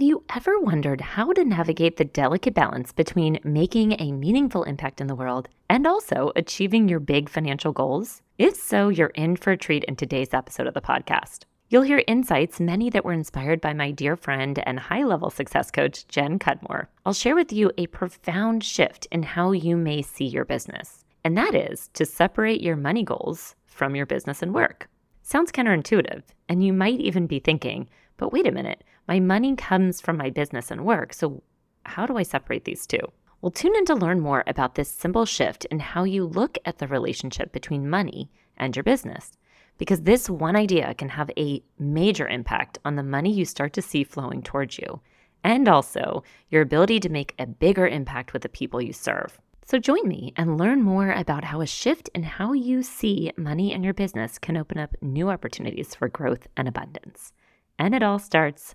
Have you ever wondered how to navigate the delicate balance between making a meaningful impact in the world and also achieving your big financial goals? If so, you're in for a treat in today's episode of the podcast. You'll hear insights, many that were inspired by my dear friend and high level success coach, Jen Cudmore. I'll share with you a profound shift in how you may see your business, and that is to separate your money goals from your business and work. Sounds counterintuitive, and you might even be thinking, but wait a minute, my money comes from my business and work, so how do I separate these two? Well, tune in to learn more about this simple shift in how you look at the relationship between money and your business because this one idea can have a major impact on the money you start to see flowing towards you, and also your ability to make a bigger impact with the people you serve. So join me and learn more about how a shift in how you see money and your business can open up new opportunities for growth and abundance. And it all starts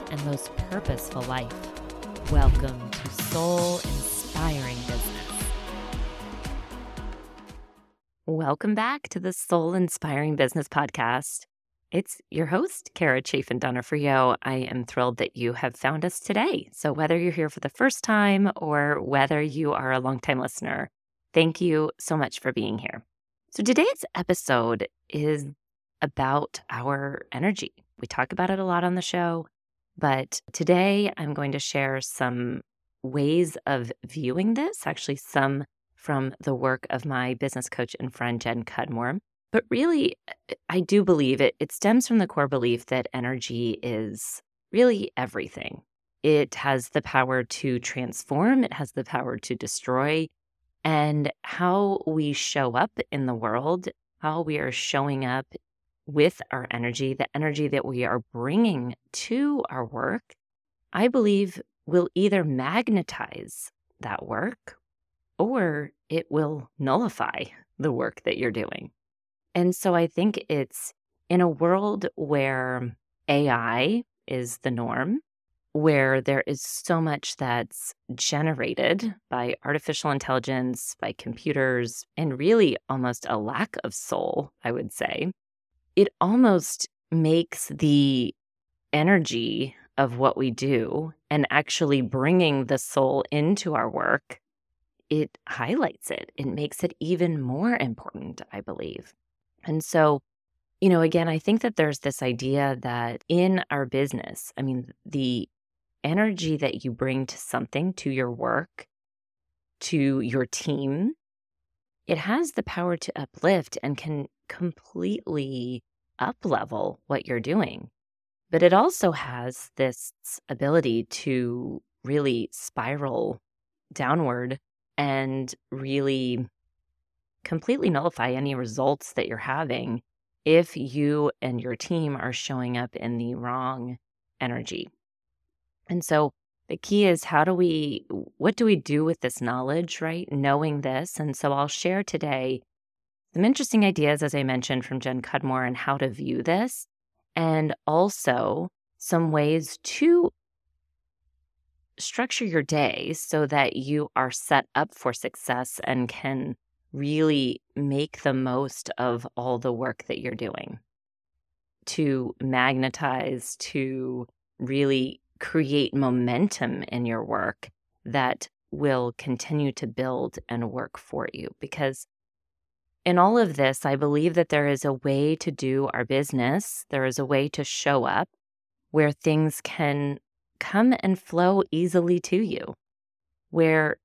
and most purposeful life. Welcome to Soul Inspiring Business. Welcome back to the Soul Inspiring Business Podcast. It's your host, Kara Chafin Donofrio. I am thrilled that you have found us today. So, whether you're here for the first time or whether you are a longtime listener, thank you so much for being here. So, today's episode is about our energy. We talk about it a lot on the show, but today I'm going to share some ways of viewing this, actually, some from the work of my business coach and friend, Jen Cudmore. But really, eh, I do believe it, it stems from the core belief that energy is really everything. It has the power to transform, it has the power to destroy. And how we show up in the world, how we are showing up with our energy, the energy that we are bringing to our work, I believe will either magnetize that work or it will nullify the work that you're doing. And so I think it's in a world where AI is the norm, where there is so much that's generated by artificial intelligence, by computers, and really almost a lack of soul, I would say, it almost makes the energy of what we do and actually bringing the soul into our work it highlights it. It makes it even more important, I believe. And so, you know, again, I think that there's this idea that in our business, I mean, the energy that you bring to something, to your work, to your team, it has the power to uplift and can completely up level what you're doing. But it also has this ability to really spiral downward and really completely nullify any results that you're having if you and your team are showing up in the wrong energy. And so the key is how do we, what do we do with this knowledge, right? Knowing this. And so I'll share today some interesting ideas, as I mentioned, from Jen Cudmore on how to view this, and also some ways to structure your day so that you are set up for success and can really make the most of all the work that you're doing to magnetize, to really create momentum in your work that will continue to build and work for you. Because in all of this, I believe that there is a way to do our business, there is a way to show up where things can come and flow easily to you, where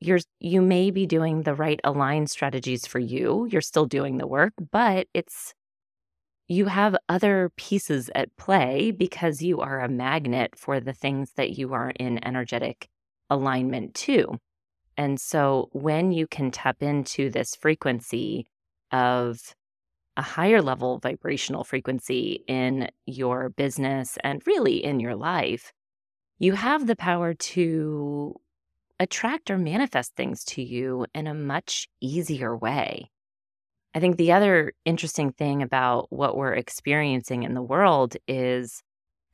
you're you may be doing the right aligned strategies for you. You're still doing the work, but it's you have other pieces at play because you are a magnet for the things that you are in energetic alignment to. And so when you can tap into this frequency of a higher level vibrational frequency in your business and really in your life, you have the power to attract or manifest things to you in a much easier way. I think the other interesting thing about what we're experiencing in the world is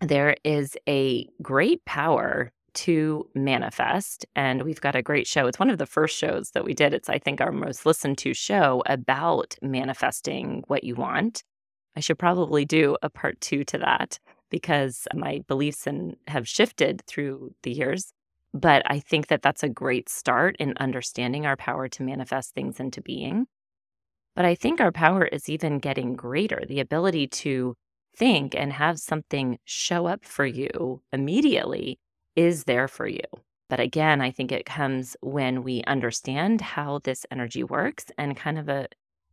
there is a great power to manifest. And we've got a great show. It's one of the first shows that we did. It's, I think, our most listened to show about manifesting what you want. I should probably do a part two to that because my beliefs and have shifted through the years. But I think that that's a great start in understanding our power to manifest things into being. But I think our power is even getting greater the ability to think and have something show up for you immediately is there for you. But again, I think it comes when we understand how this energy works and kind of a,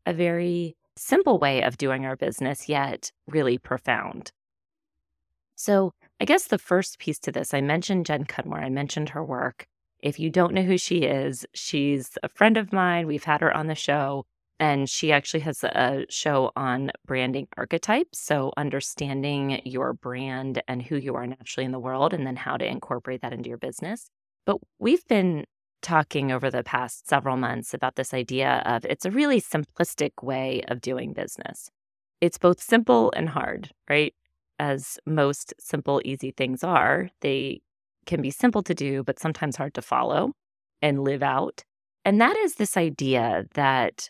a very simple way of doing our business, yet really profound. So, I guess the first piece to this, I mentioned Jen Cudmore, I mentioned her work. If you don't know who she is, she's a friend of mine. We've had her on the show, and she actually has a show on branding archetypes. So, understanding your brand and who you are naturally in the world, and then how to incorporate that into your business. But we've been talking over the past several months about this idea of it's a really simplistic way of doing business. It's both simple and hard, right? As most simple, easy things are, they can be simple to do, but sometimes hard to follow and live out. And that is this idea that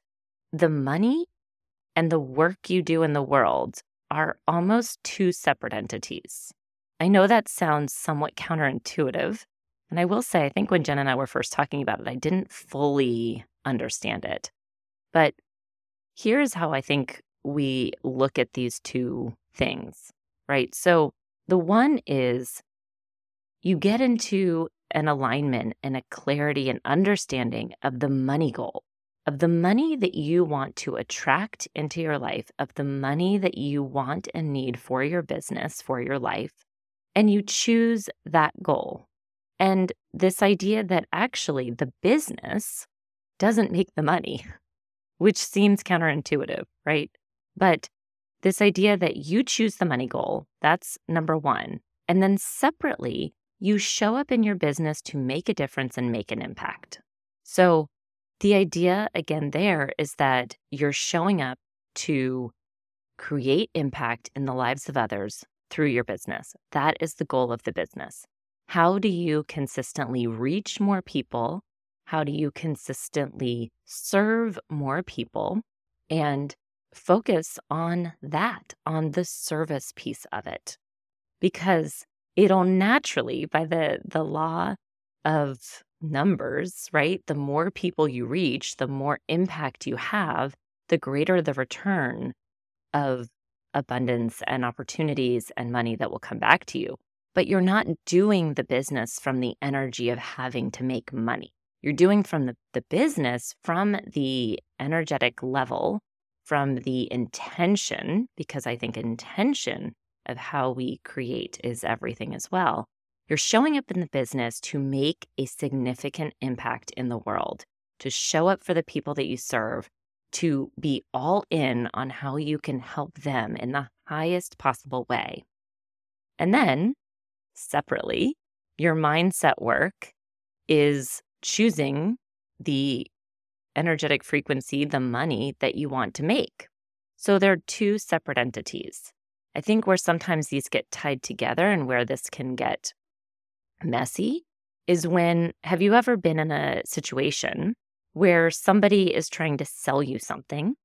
the money and the work you do in the world are almost two separate entities. I know that sounds somewhat counterintuitive, and I will say, I think when Jen and I were first talking about it, I didn't fully understand it. But here's how I think we look at these two things, right? So the one is you get into an alignment and a clarity and understanding of the money goal, of the money that you want to attract into your life, of the money that you want and need for your business, for your life. And you choose that goal. And this idea that actually the business doesn't make the money, which seems counterintuitive, right? But this idea that you choose the money goal, that's number one. And then separately, you show up in your business to make a difference and make an impact. So the idea again there is that you're showing up to create impact in the lives of others through your business. That is the goal of the business. How do you consistently reach more people? How do you consistently serve more people and focus on that, on the service piece of it? Because it'll naturally, by the, the law of numbers, right? The more people you reach, the more impact you have, the greater the return of abundance and opportunities and money that will come back to you but you're not doing the business from the energy of having to make money. You're doing from the, the business from the energetic level, from the intention, because I think intention of how we create is everything as well. You're showing up in the business to make a significant impact in the world, to show up for the people that you serve, to be all in on how you can help them in the highest possible way. And then separately. Your mindset work is choosing the energetic frequency, the money that you want to make. So they're two separate entities. I think where sometimes these get tied together and where this can get messy is when have you ever been in a situation where somebody is trying to sell you something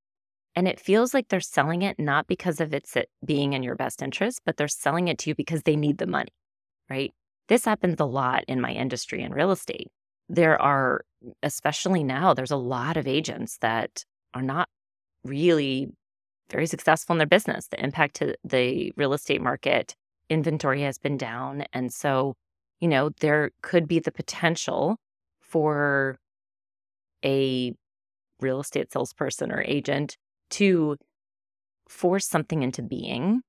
and it feels like they're selling it not because of it's uh, being in your best interest, but they're selling it to you because they need the money right? This happens a lot in my industry in real estate. There are, especially now, there's a lot of agents that are not really very successful in their business. The impact to the real estate market, inventory has been down. And so, you know, there could be the potential for a real estate salesperson or agent to force something into being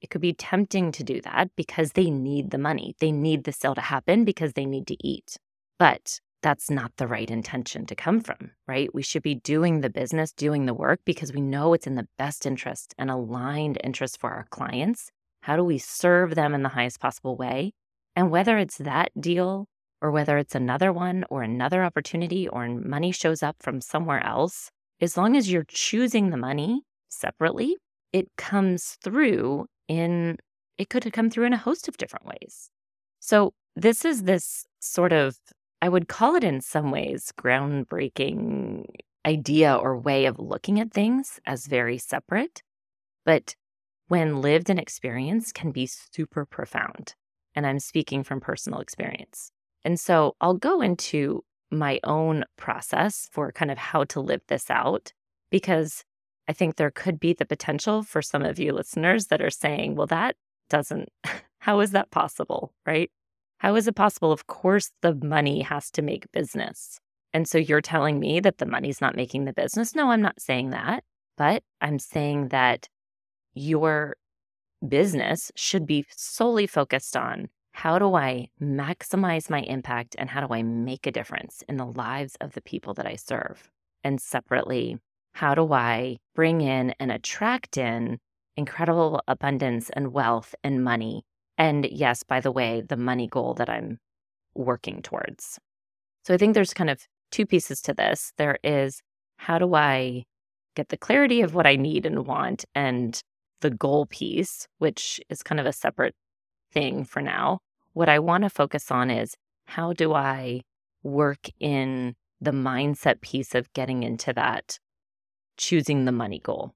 it could be tempting to do that because they need the money. They need the sale to happen because they need to eat. But that's not the right intention to come from, right? We should be doing the business, doing the work because we know it's in the best interest and aligned interest for our clients. How do we serve them in the highest possible way? And whether it's that deal or whether it's another one or another opportunity or money shows up from somewhere else, as long as you're choosing the money separately, it comes through in, it could come through in a host of different ways. So, this is this sort of, I would call it in some ways, groundbreaking idea or way of looking at things as very separate. But when lived and experienced, can be super profound. And I'm speaking from personal experience. And so I'll go into my own process for kind of how to live this out because I think there could be the potential for some of you listeners that are saying, well, that doesn't, how is that possible? Right? How is it possible? Of course, the money has to make business. And so you're telling me that the money's not making the business? No, I'm not saying that. But I'm saying that your business should be solely focused on how do I maximize my impact and how do I make a difference in the lives of the people that I serve? And separately, how do I bring in and attract in incredible abundance and wealth and money? And yes, by the way, the money goal that I'm working towards. So I think there's kind of two pieces to this. There is how do I get the clarity of what I need and want and the goal piece, which is kind of a separate thing for now. What I want to focus on is how do I work in the mindset piece of getting into that, choosing the money goal?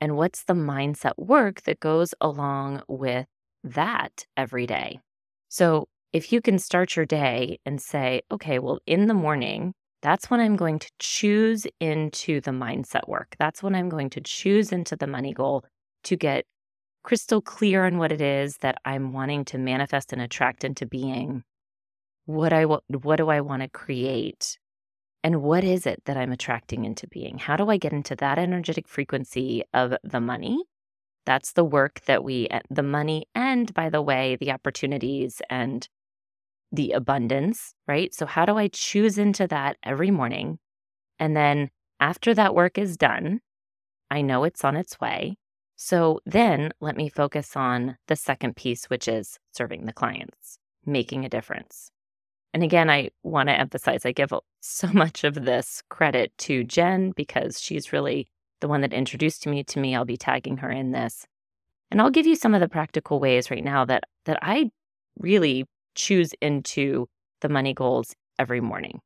And what's the mindset work that goes along with that every day? So if you can start your day and say, okay, well, in the morning, that's when I'm going to choose into the mindset work. That's when I'm going to choose into the money goal to get crystal clear on what it is that I'm wanting to manifest and attract into being. What I what do I want to create? And what is it that I'm attracting into being? How do I get into that energetic frequency of the money? That's the work that we, the money, and by the way, the opportunities and the abundance, right? So, how do I choose into that every morning? And then after that work is done, I know it's on its way. So then let me focus on the second piece, which is serving the clients, making a difference. And again, I want to emphasize I give so much of this credit to Jen because she's really the one that introduced me to me. I'll be tagging her in this. And I'll give you some of the practical ways right now that that I really choose into the money goals every morning.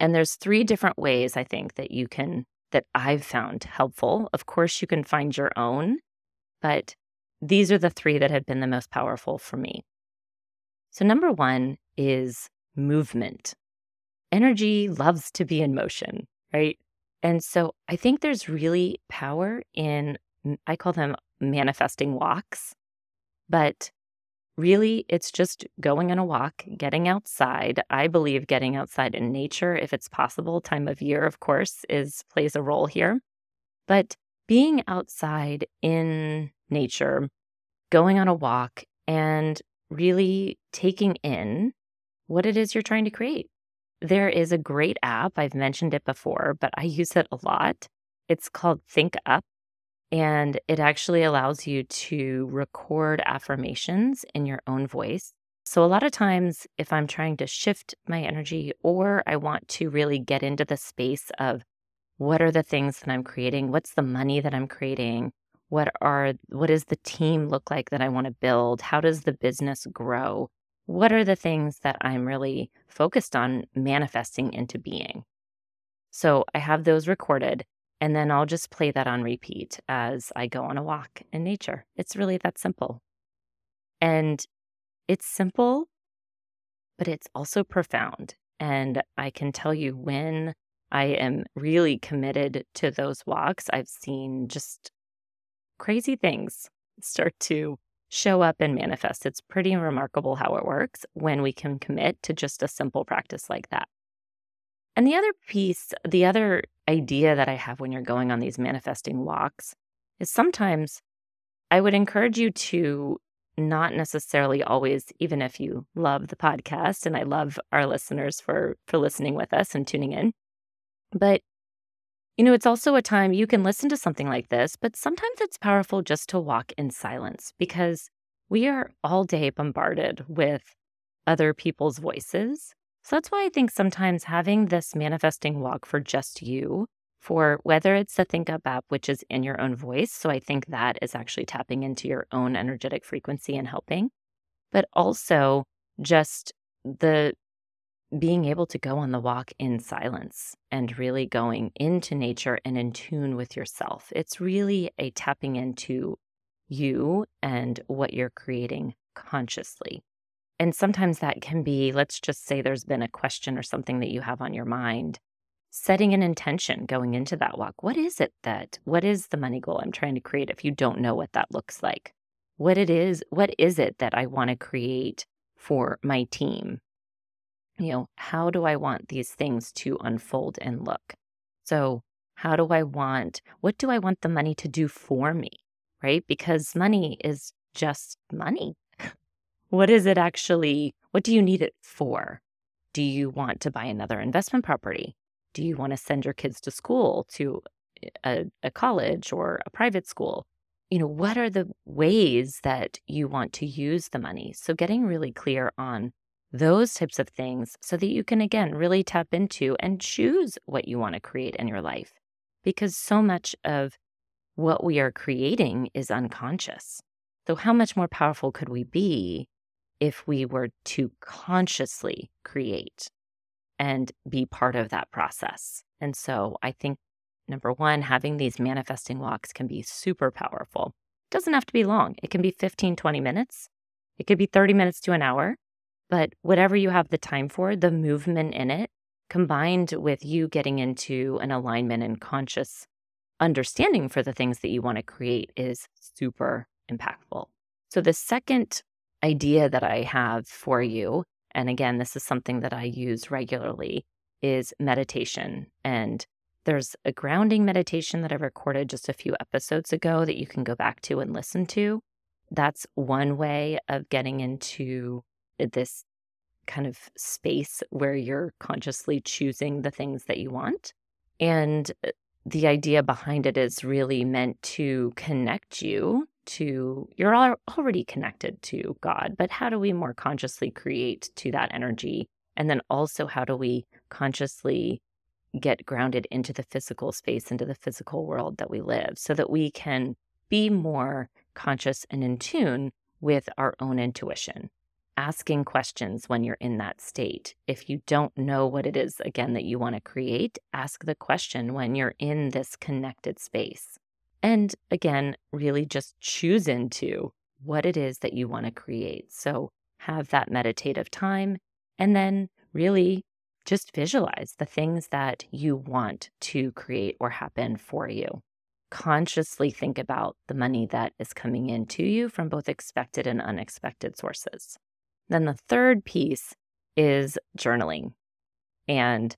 And there's three different ways I think that you can that I've found helpful. Of course, you can find your own, but these are the three that have been the most powerful for me. So, number one is movement. Energy loves to be in motion, right? And so I think there's really power in, I call them manifesting walks, but really it's just going on a walk, getting outside. I believe getting outside in nature, if it's possible, time of year, of course, is plays a role here. But being outside in nature, going on a walk, and really taking in what it is you're trying to create. There is a great app. I've mentioned it before, but I use it a lot. It's called Think Up. And it actually allows you to record affirmations in your own voice. So, a lot of times, if I'm trying to shift my energy or I want to really get into the space of what are the things that I'm creating, what's the money that I'm creating, what are what does the team look like that I want to build, how does the business grow, what are the things that I'm really focused on manifesting into being. So, I have those recorded and then I'll just play that on repeat as I go on a walk in nature. It's really that simple. And it's simple, but it's also profound. And I can tell you when I am really committed to those walks, I've seen just crazy things start to show up and manifest. It's pretty remarkable how it works when we can commit to just a simple practice like that. And the other piece, the other idea that I have when you're going on these manifesting walks is sometimes I would encourage you to not necessarily always even if you love the podcast and I love our listeners for for listening with us and tuning in. But you know, it's also a time you can listen to something like this, but sometimes it's powerful just to walk in silence because we are all day bombarded with other people's voices. So that's why I think sometimes having this manifesting walk for just you, for whether it's the Think Up app, which is in your own voice. So I think that is actually tapping into your own energetic frequency and helping, but also just the being able to go on the walk in silence and really going into nature and in tune with yourself. It's really a tapping into you and what you're creating consciously. And sometimes that can be, let's just say there's been a question or something that you have on your mind, setting an intention going into that walk. What is it that, what is the money goal I'm trying to create if you don't know what that looks like? What it is, what is it that I want to create for my team? You know, how do I want these things to unfold and look? So, how do I want, what do I want the money to do for me? Right? Because money is just money. What is it actually? What do you need it for? Do you want to buy another investment property? Do you want to send your kids to school, to a, a college or a private school? You know, what are the ways that you want to use the money? So, getting really clear on those types of things so that you can, again, really tap into and choose what you want to create in your life. Because so much of what we are creating is unconscious. So, how much more powerful could we be if we were to consciously create and be part of that process. And so I think number one, having these manifesting walks can be super powerful. It doesn't have to be long, it can be 15, 20 minutes, it could be 30 minutes to an hour. But whatever you have the time for, the movement in it, combined with you getting into an alignment and conscious understanding for the things that you want to create, is super impactful. So, the second idea that I have for you, and again, this is something that I use regularly, is meditation. And there's a grounding meditation that I recorded just a few episodes ago that you can go back to and listen to. That's one way of getting into this kind of space where you're consciously choosing the things that you want. And uh, the idea behind it is really meant to connect you to you're already connected to God, but how do we more consciously create to that energy? And then also, how do we consciously get grounded into the physical space, into the physical world that we live, so that we can be more conscious and in tune with our own intuition? Asking questions when you're in that state. If you don't know what it is, again, that you want to create, ask the question when you're in this connected space. And again, really just choose into what it is that you want to create. So have that meditative time and then really just visualize the things that you want to create or happen for you. Consciously think about the money that is coming into you from both expected and unexpected sources. Then the third piece is journaling. And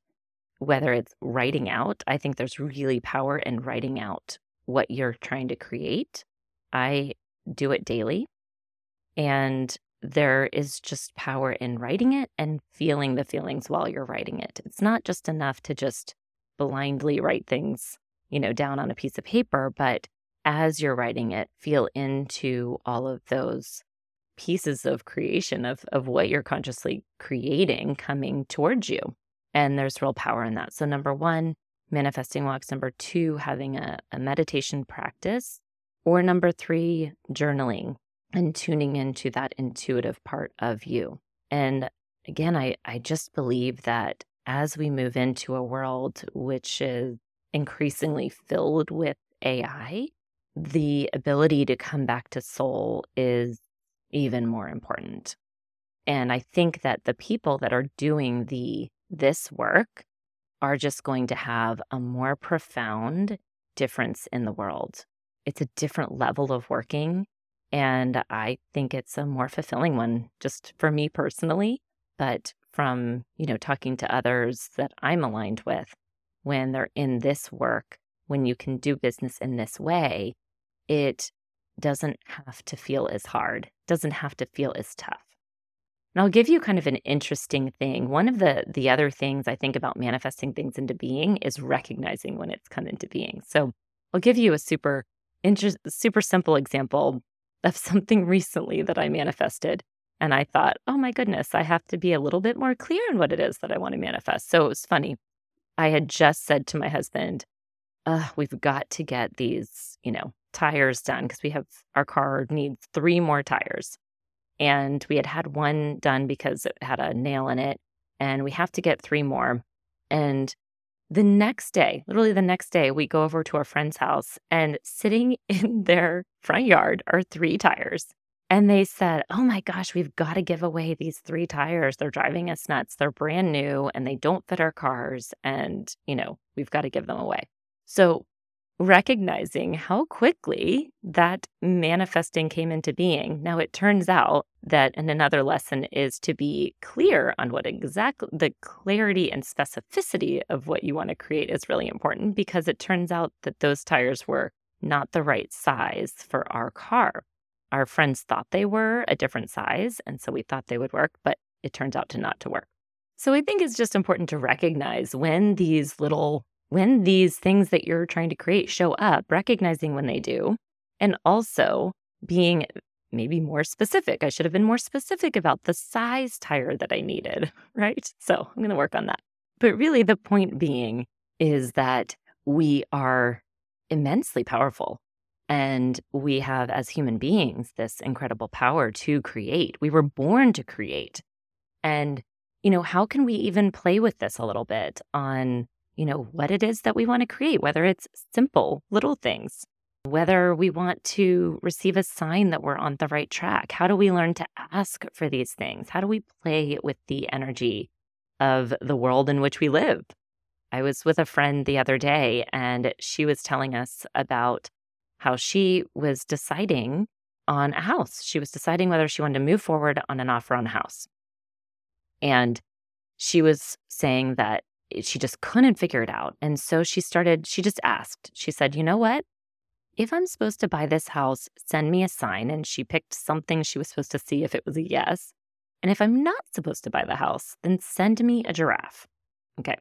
whether it's writing out, I think there's really power in writing out what you're trying to create. I do it daily. And there is just power in writing it and feeling the feelings while you're writing it. It's not just enough to just blindly write things, you know, down on a piece of paper, but as you're writing it, feel into all of those pieces of creation of of what you're consciously creating coming towards you. And there's real power in that. So number 1, manifesting walks. Number two, having a, a meditation practice. Or number three, journaling and tuning into that intuitive part of you. And again, I, I just believe that as we move into a world which is increasingly filled with AI, the ability to come back to soul is even more important. And I think that the people that are doing the this work are just going to have a more profound difference in the world. It's a different level of working. And I think it's a more fulfilling one, just for me personally, but from, you know, talking to others that I'm aligned with, when they're in this work, when you can do business in this way, it doesn't have to feel as hard, doesn't have to feel as tough. And I'll give you kind of an interesting thing. One of the the other things I think about manifesting things into being is recognizing when it's come into being. So I'll give you a super inter- super simple example of something recently that I manifested. And I thought, oh my goodness, I have to be a little bit more clear on what it is that I want to manifest. So it was funny. I had just said to my husband, we've got to get these, you know, tires done because we have our car needs three more tires. And we had had one done because it had a nail in it. And we have to get three more. And the next day, literally the next day, we go over to our friend's house and sitting in their front yard are three tires. And they said, Oh my gosh, we've got to give away these three tires. They're driving us nuts. They're brand new and they don't fit our cars. And, you know, we've got to give them away. So, recognizing how quickly that manifesting came into being. Now, it turns out that, and another lesson is to be clear on what exactly the clarity and specificity of what you want to create is really important because it turns out that those tires were not the right size for our car. Our friends thought they were a different size, and so we thought they would work, but it turns out to not to work. So I think it's just important to recognize when these little when these things that you're trying to create show up, recognizing when they do, and also being maybe more specific. I should have been more specific about the size tire that I needed, right? So I'm going to work on that. But really, the point being is that we are immensely powerful. And we have, as human beings, this incredible power to create. We were born to create. And, you know, how can we even play with this a little bit on you know, what it is that we want to create, whether it's simple, little things, whether we want to receive a sign that we're on the right track. How do we learn to ask for these things? How do we play with the energy of the world in which we live? I was with a friend the other day and she was telling us about how she was deciding on a house. She was deciding whether she wanted to move forward on an offer on a house. And she was saying that Eh, she just couldn't figure it out. And so she started, she just asked, she said, you know what? If I'm supposed to buy this house, send me a sign. And she picked something she was supposed to see if it was a yes. And if I'm not supposed to buy the house, then send me a giraffe. Okay.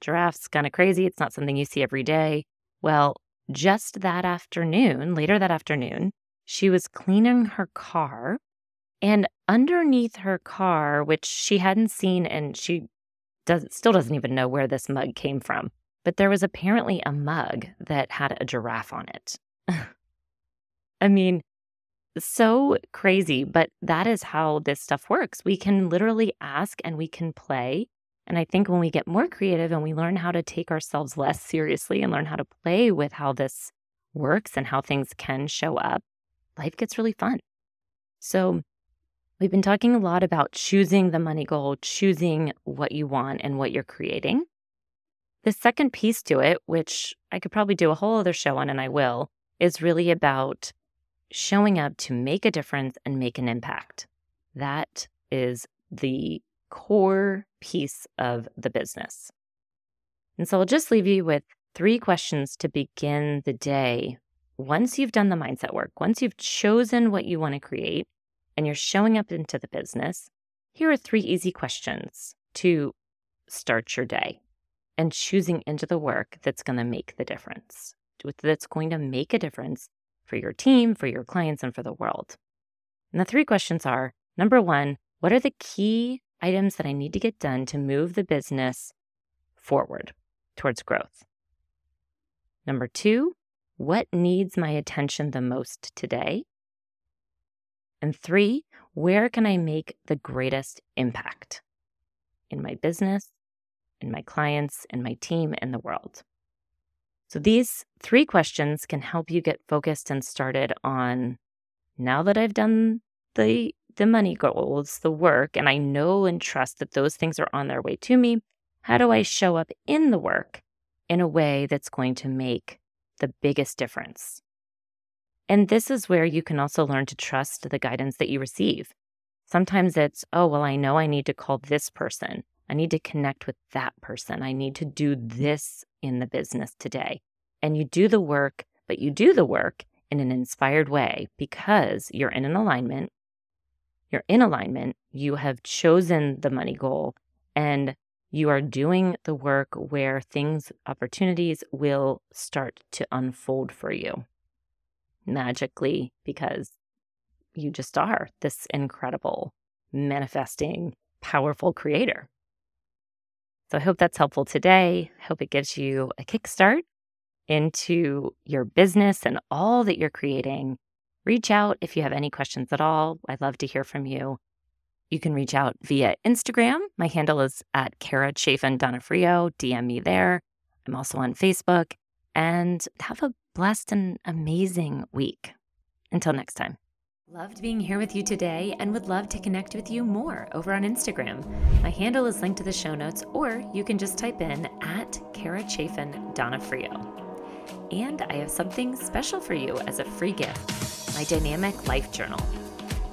Giraffe's kind of crazy. It's not something you see every day. Well, just that afternoon, later that afternoon, she was cleaning her car. And underneath her car, which she hadn't seen and she does, still doesn't even know where this mug came from, but there was apparently a mug that had a giraffe on it. I mean, so crazy, but that is how this stuff works. We can literally ask and we can play. And I think when we get more creative and we learn how to take ourselves less seriously and learn how to play with how this works and how things can show up, life gets really fun. So We've been talking a lot about choosing the money goal, choosing what you want and what you're creating. The second piece to it, which I could probably do a whole other show on, and I will, is really about showing up to make a difference and make an impact. That is the core piece of the business. And so I'll just leave you with three questions to begin the day. Once you've done the mindset work, once you've chosen what you want to create, and you're showing up into the business, here are three easy questions to start your day and choosing into the work that's going to make the difference, that's going to make a difference for your team, for your clients, and for the world. And the three questions are number one, what are the key items that I need to get done to move the business forward towards growth? Number two, what needs my attention the most today? And three, where can I make the greatest impact in my business, in my clients, in my team, in the world? So these three questions can help you get focused and started on now that I've done the the money goals, the work, and I know and trust that those things are on their way to me, how do I show up in the work in a way that's going to make the biggest difference and this is where you can also learn to trust the guidance that you receive. Sometimes it's, oh, well, I know I need to call this person. I need to connect with that person. I need to do this in the business today. And you do the work, but you do the work in an inspired way because you're in an alignment. You're in alignment. You have chosen the money goal and you are doing the work where things, opportunities will start to unfold for you magically because you just are this incredible manifesting, powerful creator. So I hope that's helpful today. I hope it gives you a kickstart into your business and all that you're creating. Reach out if you have any questions at all. I'd love to hear from you. You can reach out via Instagram. My handle is at Kara Chafin Donofrio. DM me there. I'm also on Facebook. And have a blessed and amazing week. Until next time. Loved being here with you today and would love to connect with you more over on Instagram. My handle is linked to the show notes, or you can just type in at Kara Chafin Donofrio. And I have something special for you as a free gift my dynamic life journal.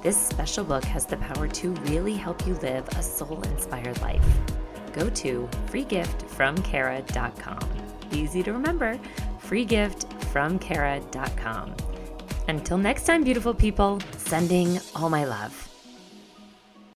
This special book has the power to really help you live a soul inspired life. Go to freegiftfromkara.com. Easy to remember freegiftfromkara.com. Until next time, beautiful people, sending all my love.